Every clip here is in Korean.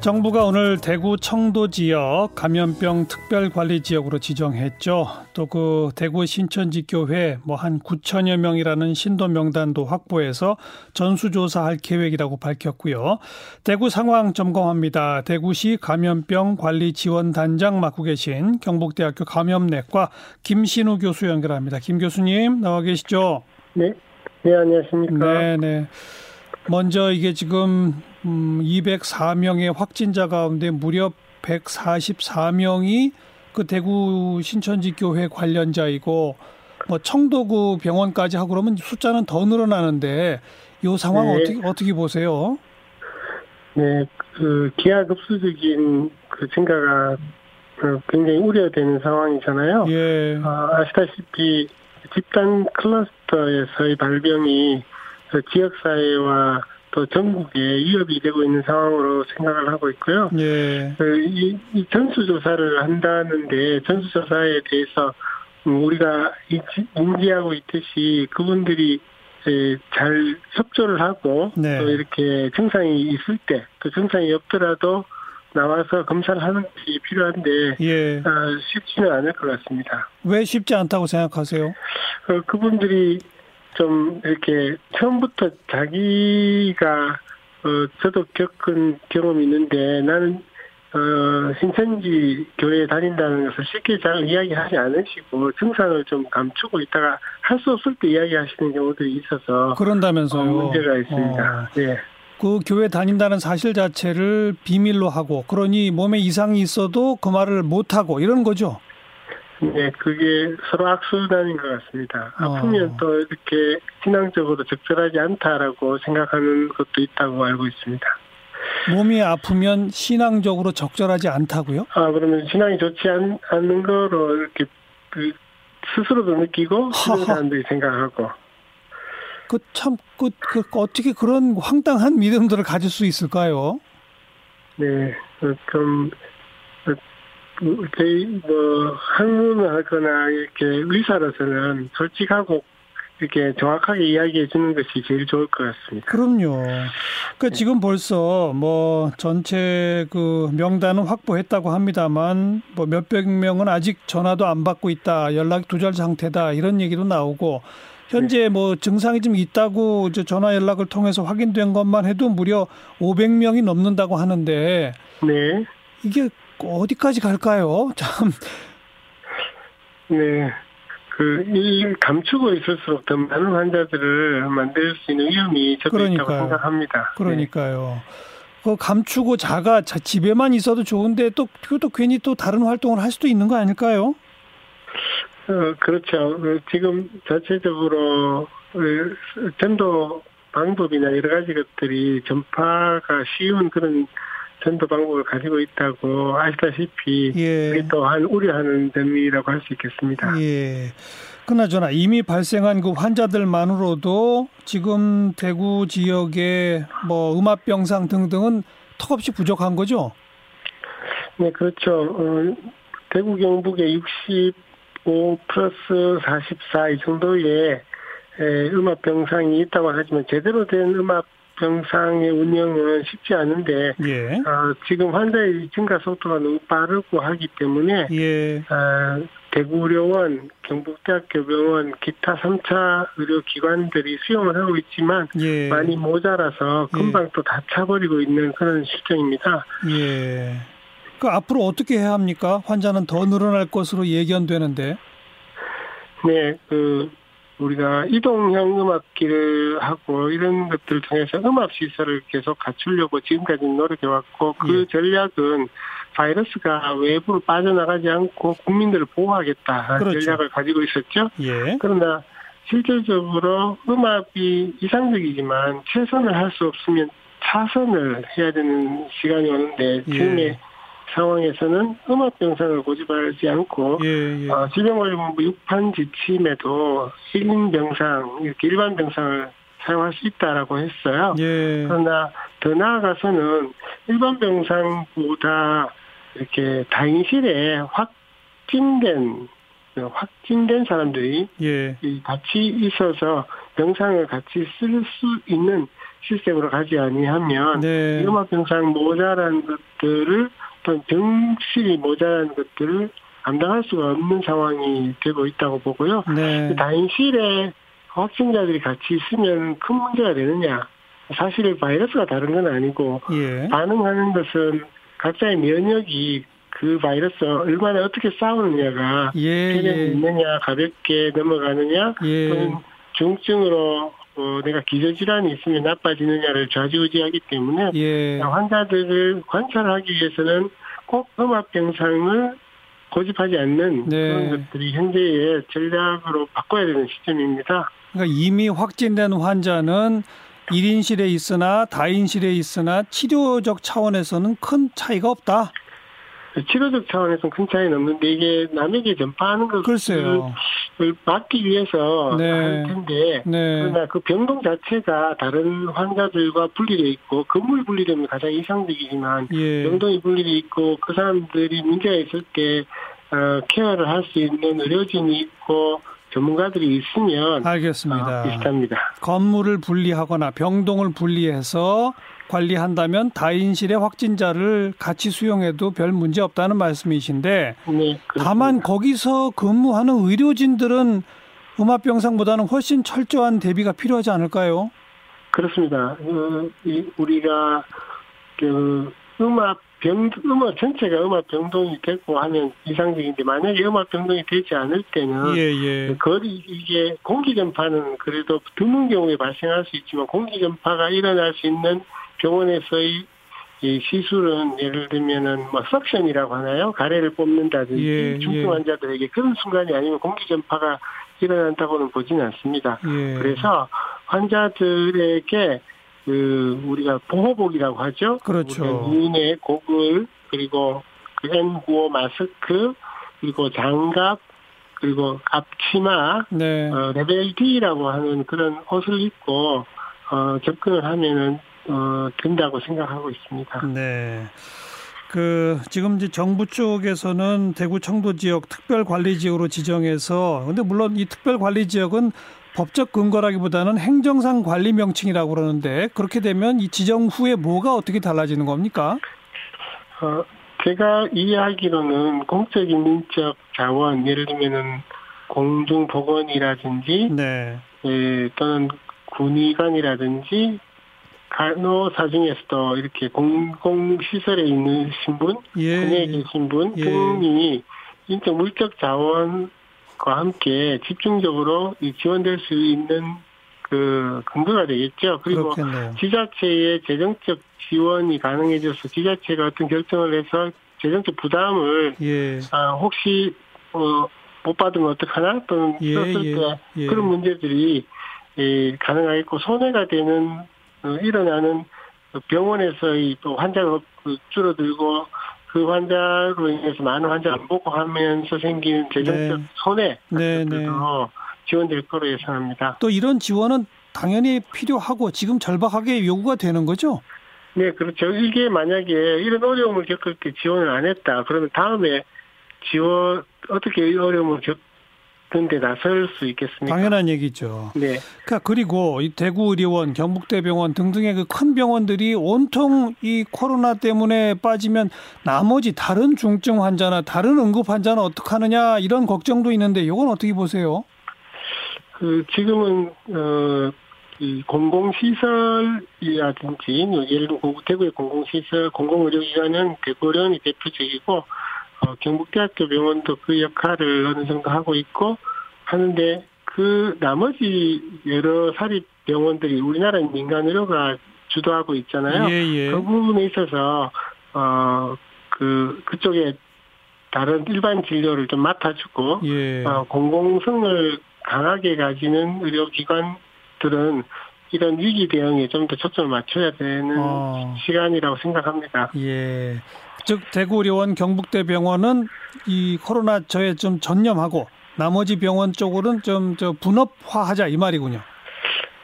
정부가 오늘 대구 청도 지역 감염병 특별 관리 지역으로 지정했죠. 또 그 대구 신천지 교회 뭐 한 9천여 명이라는 신도 명단도 확보해서 전수조사할 계획이라고 밝혔고요. 대구 상황 점검합니다. 대구시 감염병 관리 지원 단장 맡고 계신 경북대학교 감염내과 김신우 교수 연결합니다. 김 교수님 나와 계시죠? 네. 네, 안녕하십니까? 네, 네. 먼저 이게 지금 음 204명의 확진자 가운데 무려 144명이 그 대구 신천지 교회 관련자이고 뭐 청도구 병원까지 하고 그러면 숫자는 더 늘어나는데 이 상황 네. 어떻게 어떻게 보세요? 네, 그 기하급수적인 그 증가가 그 굉장히 우려되는 상황이잖아요. 예. 아, 아시다시피 집단 클러스터에서의 발병이 그 지역사회와 또 전국에 위협이 되고 있는 상황으로 생각을 하고 있고요. 예. 그 이, 이 전수조사를 한다는데 전수조사에 대해서 우리가 인지하고 있듯이 그분들이 잘 협조를 하고 네. 또 이렇게 증상이 있을 때또 증상이 없더라도 나와서 검사를 하는 것이 필요한데 예. 어, 쉽지는 않을 것 같습니다. 왜 쉽지 않다고 생각하세요? 어, 그분들이 좀 이렇게 처음부터 자기가 어 저도 겪은 경험이 있는데 나는 어 신천지 교회에 다닌다는 것을 쉽게 잘 이야기하지 않으시고 증상을 좀 감추고 있다가 할 수 없을 때 이야기하시는 경우들이 있어서 그런다면서요. 어, 문제가 있습니다. 어. 네. 그 교회 다닌다는 사실 자체를 비밀로 하고 그러니 몸에 이상이 있어도 그 말을 못 하고 이런 거죠. 네, 그게 서로 악순환인 것 같습니다. 어. 아프면 또 이렇게 신앙적으로 적절하지 않다라고 생각하는 것도 있다고 알고 있습니다. 몸이 아프면 신앙적으로 적절하지 않다고요? 아, 그러면 신앙이 좋지 않, 않는 거로 이렇게 그 스스로도 느끼고 다른 사람들이 생각하고. 그 참, 그, 그, 어떻게 그런 황당한 믿음들을 가질 수 있을까요? 네, 어, 좀, 어, 저희 뭐 학문을 하거나 이렇게 의사로서는 솔직하고 이렇게 정확하게 이야기해 주는 것이 제일 좋을 것 같습니다. 그럼요. 그 지금 벌써 뭐 전체 그 명단은 확보했다고 합니다만 뭐 몇백 명은 아직 전화도 안 받고 있다, 연락이 두절 상태다 이런 얘기도 나오고 현재 네. 뭐 증상이 좀 있다고 전화 연락을 통해서 확인된 것만 해도 무려 500명이 넘는다고 하는데 네. 이게 어디까지 갈까요? 참. 네. 그, 이, 감추고 있을수록 더 많은 환자들을 만들 수 있는 위험이 저도 있다고. 생각합니다. 그러니까요. 그 감추고 자가 자 집에만 있어도 좋은데 또 그것도 괜히 또 다른 활동을 할 수도 있는 거 아닐까요? 어, 그렇죠. 어, 지금 자체적으로 어, 전도 방법이나 여러 가지 것들이 전파가 쉬운 그런 전도 방법을 가지고 있다고 아시다시피 예. 그게 또한 우려하는 점이라고 할 수 있겠습니다. 예. 그나저나 이미 발생한 그 환자들만으로도 지금 대구 지역의 뭐 음압병상 등등은 턱없이 부족한 거죠? 네, 그렇죠. 어, 대구 경북에 65 플러스 44 이 정도의 에, 음압 병상이 있다고 하지만 제대로 된 음압 병상의 운영은 쉽지 않은데 예. 어, 지금 환자의 증가 속도가 너무 빠르고 하기 때문에 예. 어, 대구의료원, 경북대학교 병원, 기타 3차 의료기관들이 수용을 하고 있지만 예. 많이 모자라서 금방 또 다 차버리고 있는 그런 실정입니다. 예. 그 앞으로 어떻게 해야 합니까? 환자는 더 늘어날 것으로 예견되는데. 네, 그 우리가 이동형 음압기를 하고 이런 것들을 통해서 음압 시설을 계속 갖추려고 지금까지 노력해 왔고 그 예. 전략은 바이러스가 외부로 빠져나가지 않고 국민들을 보호하겠다 그렇죠. 전략을 가지고 있었죠. 예. 그러나 실질적으로 음압이 이상적이지만 최선을 할 수 없으면 차선을 해야 되는 시간이 오는데 예. 지금의 상황에서는 음압 병상을 고집하지 않고 예, 예. 어, 질병관리본부 6판 지침에도 1인 병상 이렇게 일반 병상을 사용할 수 있다라고 했어요. 예. 그러나 더 나아가서는 일반 병상보다 이렇게 다인실에 확진된 확진된 사람들이 예. 같이 있어서 병상을 같이 쓸 수 있는 시스템으로 가지 아니하면 네. 음압 병상 모자란 것들을 또 병실이 모자란 것들을 감당할 수가 없는 상황이 되고 있다고 보고요. 네. 다인실에 확진자들이 같이 있으면 큰 문제가 되느냐? 사실 바이러스가 다른 건 아니고 예. 반응하는 것은 각자의 면역이 그 바이러스 얼마나 어떻게 싸우느냐가 예, 예. 있느냐 가볍게 넘어가느냐 예. 또는 중증으로 어, 내가 기저질환이 있으면 나빠지느냐를 좌지우지하기 때문에 예. 환자들을 관찰하기 위해서는 꼭 음압병상을 고집하지 않는 네. 그런 것들이 현재의 전략으로 바꿔야 되는 시점입니다. 그러니까 이미 확진된 환자는 1인실에 있으나 다인실에 있으나 치료적 차원에서는 큰 차이가 없다. 치료적 차원에서는 큰 차이는 없는데 이게 남에게 전파하는 것을. 막기 위해서 네. 할 텐데 네. 그러나 그 병동 자체가 다른 환자들과 분리되어 있고 건물 분리되면 가장 이상적이지만 예. 병동이 분리되어 있고 그 사람들이 문제가 있을 때 어, 케어를 할 수 있는 의료진이 있고 전문가들이 있으면 알겠습니다. 어, 비슷합니다. 건물을 분리하거나 병동을 분리해서 관리한다면 다인실의 확진자를 같이 수용해도 별 문제 없다는 말씀이신데 네. 다만 거기서 근무하는 의료진들은 음압병상보다는 훨씬 철저한 대비가 필요하지 않을까요? 그렇습니다. 어, 이 우리가 그 음압 병 음압 전체가 음압 병동이 됐고 하면 이상적인데 만약에 음압 병동이 되지 않을 때는 예, 예. 거리 이게 공기 전파는 그래도 드문 경우에 발생할 수 있지만 공기 전파가 일어날 수 있는 병원에서의 이 시술은 예를 들면은 뭐 석션이라고 하나요? 가래를 뽑는다든지 예, 중증 예. 환자들에게 그런 순간이 아니면 공기 전파가 일어난다고는 보지는 않습니다. 예. 그래서 환자들에게 그 우리가 보호복이라고 하죠. 그렇죠. 눈에 고글 그리고 그 N95 마스크 그리고 장갑 그리고 앞치마 네. 어, 레벨 D라고 하는 그런 옷을 입고 어, 접근을 하면은 어, 된다고 생각하고 있습니다. 네. 그 지금 이제 정부 쪽에서는 대구 청도 지역 특별 관리 지역으로 지정해서 근데 물론 이 특별 관리 지역은 법적 근거라기보다는 행정상 관리 명칭이라고 그러는데 그렇게 되면 이 지정 후에 뭐가 어떻게 달라지는 겁니까? 어, 제가 이해하기로는 공적 인 민적 자원 예를 들면은 공중보건이라든지 네. 예, 또는 군의관이라든지 간호사 중에서도 이렇게 공공시설에 있는 신분, 예. 군에 계신 분 예. 등이 인적 물적 자원과 함께 집중적으로 이 지원될 수 있는 그 근거가 되겠죠. 그리고 그렇겠네요. 지자체의 재정적 지원이 가능해져서 지자체가 어떤 결정을 해서 재정적 부담을 예. 아, 혹시 어, 못 받으면 어떡하나 또는 예, 썼을 예, 때 예. 그런 문제들이 예, 가능하겠고 손해가 되는 어, 일어나는 그 병원에서의 또 환자가 그 줄어들고 그 환자로 인해서 많은 환자 안 보고 하면서 생기는 재정적 네. 손해 네, 것도 지원될 거로 예상합니다. 또 이런 지원은 당연히 필요하고 지금 절박하게 요구가 되는 거죠? 네, 그렇죠. 이게 만약에 이런 어려움을 겪을 때 지원을 안 했다. 그러면 다음에 지원 어떻게 이 어려움을 겪 는데 나설 수 있겠습니까? 당연한 얘기죠. 네, 그러니까 그리고 이 대구 의료원, 경북대병원 등등의 그 큰 병원들이 온통 이 코로나 때문에 빠지면 나머지 다른 중증 환자나 다른 응급 환자는 어떻게 하느냐 이런 걱정도 있는데 이건 어떻게 보세요? 그 지금은 어. 이 공공시설이라든지 예를 들어 대구의 공공시설, 공공의료기관은 대구의료원이 대표적이고 어, 경북대학교 병원도 그 역할을 어느 정도 하고 있고 하는데 그 나머지 여러 사립 병원들이 우리나라 민간 의료가 주도하고 있잖아요. 예, 예. 그 부분에 있어서 어 그 그쪽에 다른 일반 진료를 좀 맡아주고 예. 어, 공공성을 강하게 가지는 의료기관들은 이런 위기 대응에 좀 더 초점을 맞춰야 되는 어. 시간이라고 생각합니다. 예. 즉 대구의료원, 경북대병원은 이 코로나 저에 좀 전념하고 나머지 병원 쪽으로는 좀 저 분업화하자 이 말이군요.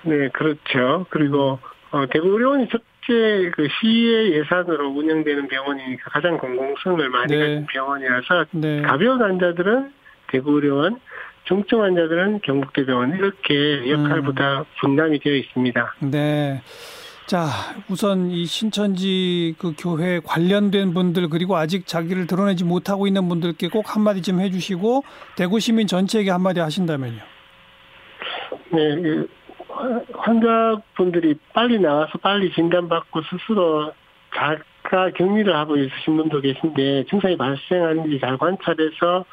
네, 그렇죠. 그리고 어, 대구의료원이 첫째 그 시의 예산으로 운영되는 병원이니까 가장 공공성을 많이 네. 가진 병원이라서 네. 가벼운 환자들은 대구의료원, 중증 환자들은 경북대병원 이렇게 역할보다 분담이 되어 있습니다. 네. 자, 우선 이 신천지 그 교회 관련된 분들 그리고 아직 자기를 드러내지 못하고 있는 분들께 꼭 한마디 좀 해주시고 대구 시민 전체에게 한마디 하신다면요. 네, 그 환자분들이 빨리 나와서 빨리 진단받고 스스로 자가 격리를 하고 있으신 분도 계신데 증상이 발생하는지 잘 관찰해서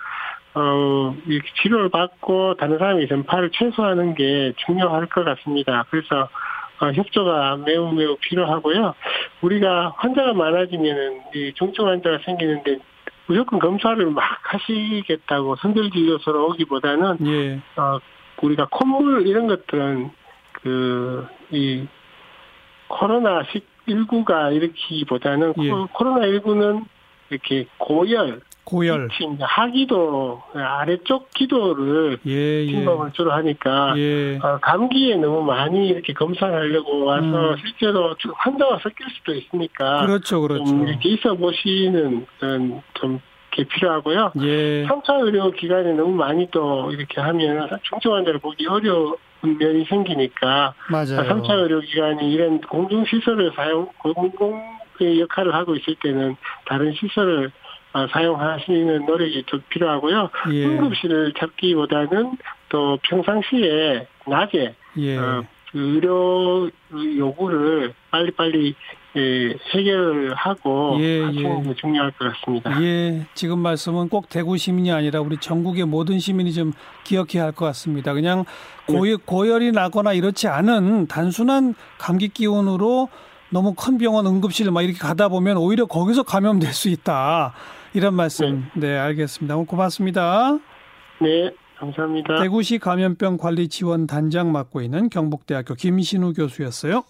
어, 이렇게 치료를 받고 다른 사람의 전파를 최소화하는 게 중요할 것 같습니다. 그래서 어, 협조가 매우 매우 필요하고요. 우리가 환자가 많아지면은 이 중증 환자가 생기는데 무조건 검사를 막 하시겠다고 선별진료소로 오기보다는 예. 어, 우리가 콧물 이런 것들은 그 이 코로나 19가 일으키기보다는 예. 코로나 19는 이렇게 고열, 고열. 이제 하기도 아래쪽 기도를 예, 예. 침범을 주로 하니까 예. 어, 감기에 너무 많이 이렇게 검사를 하려고 와서 음. 실제로 좀 환자와 섞일 수도 있으니까 그렇죠, 그렇죠. 좀 이렇게 있어 보시는 그런 좀게 필요하고요. 예. 3차 의료 기관에 너무 많이 또 이렇게 하면 중증 환자를 보기 어려운 면이 생기니까 맞아요. 3차 의료 기관이 이런 공중 시설을 사용 공공 의 역할을 하고 있을 때는 다른 시설을 어, 사용하시는 노력이 좀 필요하고요. 예. 응급실을 찾기보다는 또 평상시에 낮에 예. 어, 그 의료 요구를 빨리빨리 예, 해결을 하고 예, 하시는 예. 게 중요할 것 같습니다. 예, 지금 말씀은 꼭 대구 시민이 아니라 우리 전국의 모든 시민이 좀 기억해야 할 것 같습니다. 그냥 고열, 고열이 나거나 이렇지 않은 단순한 감기 기운으로 너무 큰 병원 응급실 막 이렇게 가다 보면 오히려 거기서 감염될 수 있다. 이런 말씀. 네, 알겠습니다. 오늘 고맙습니다. 네, 감사합니다. 대구시 감염병 관리 지원 단장 맡고 있는 경북대학교 김신우 교수였어요.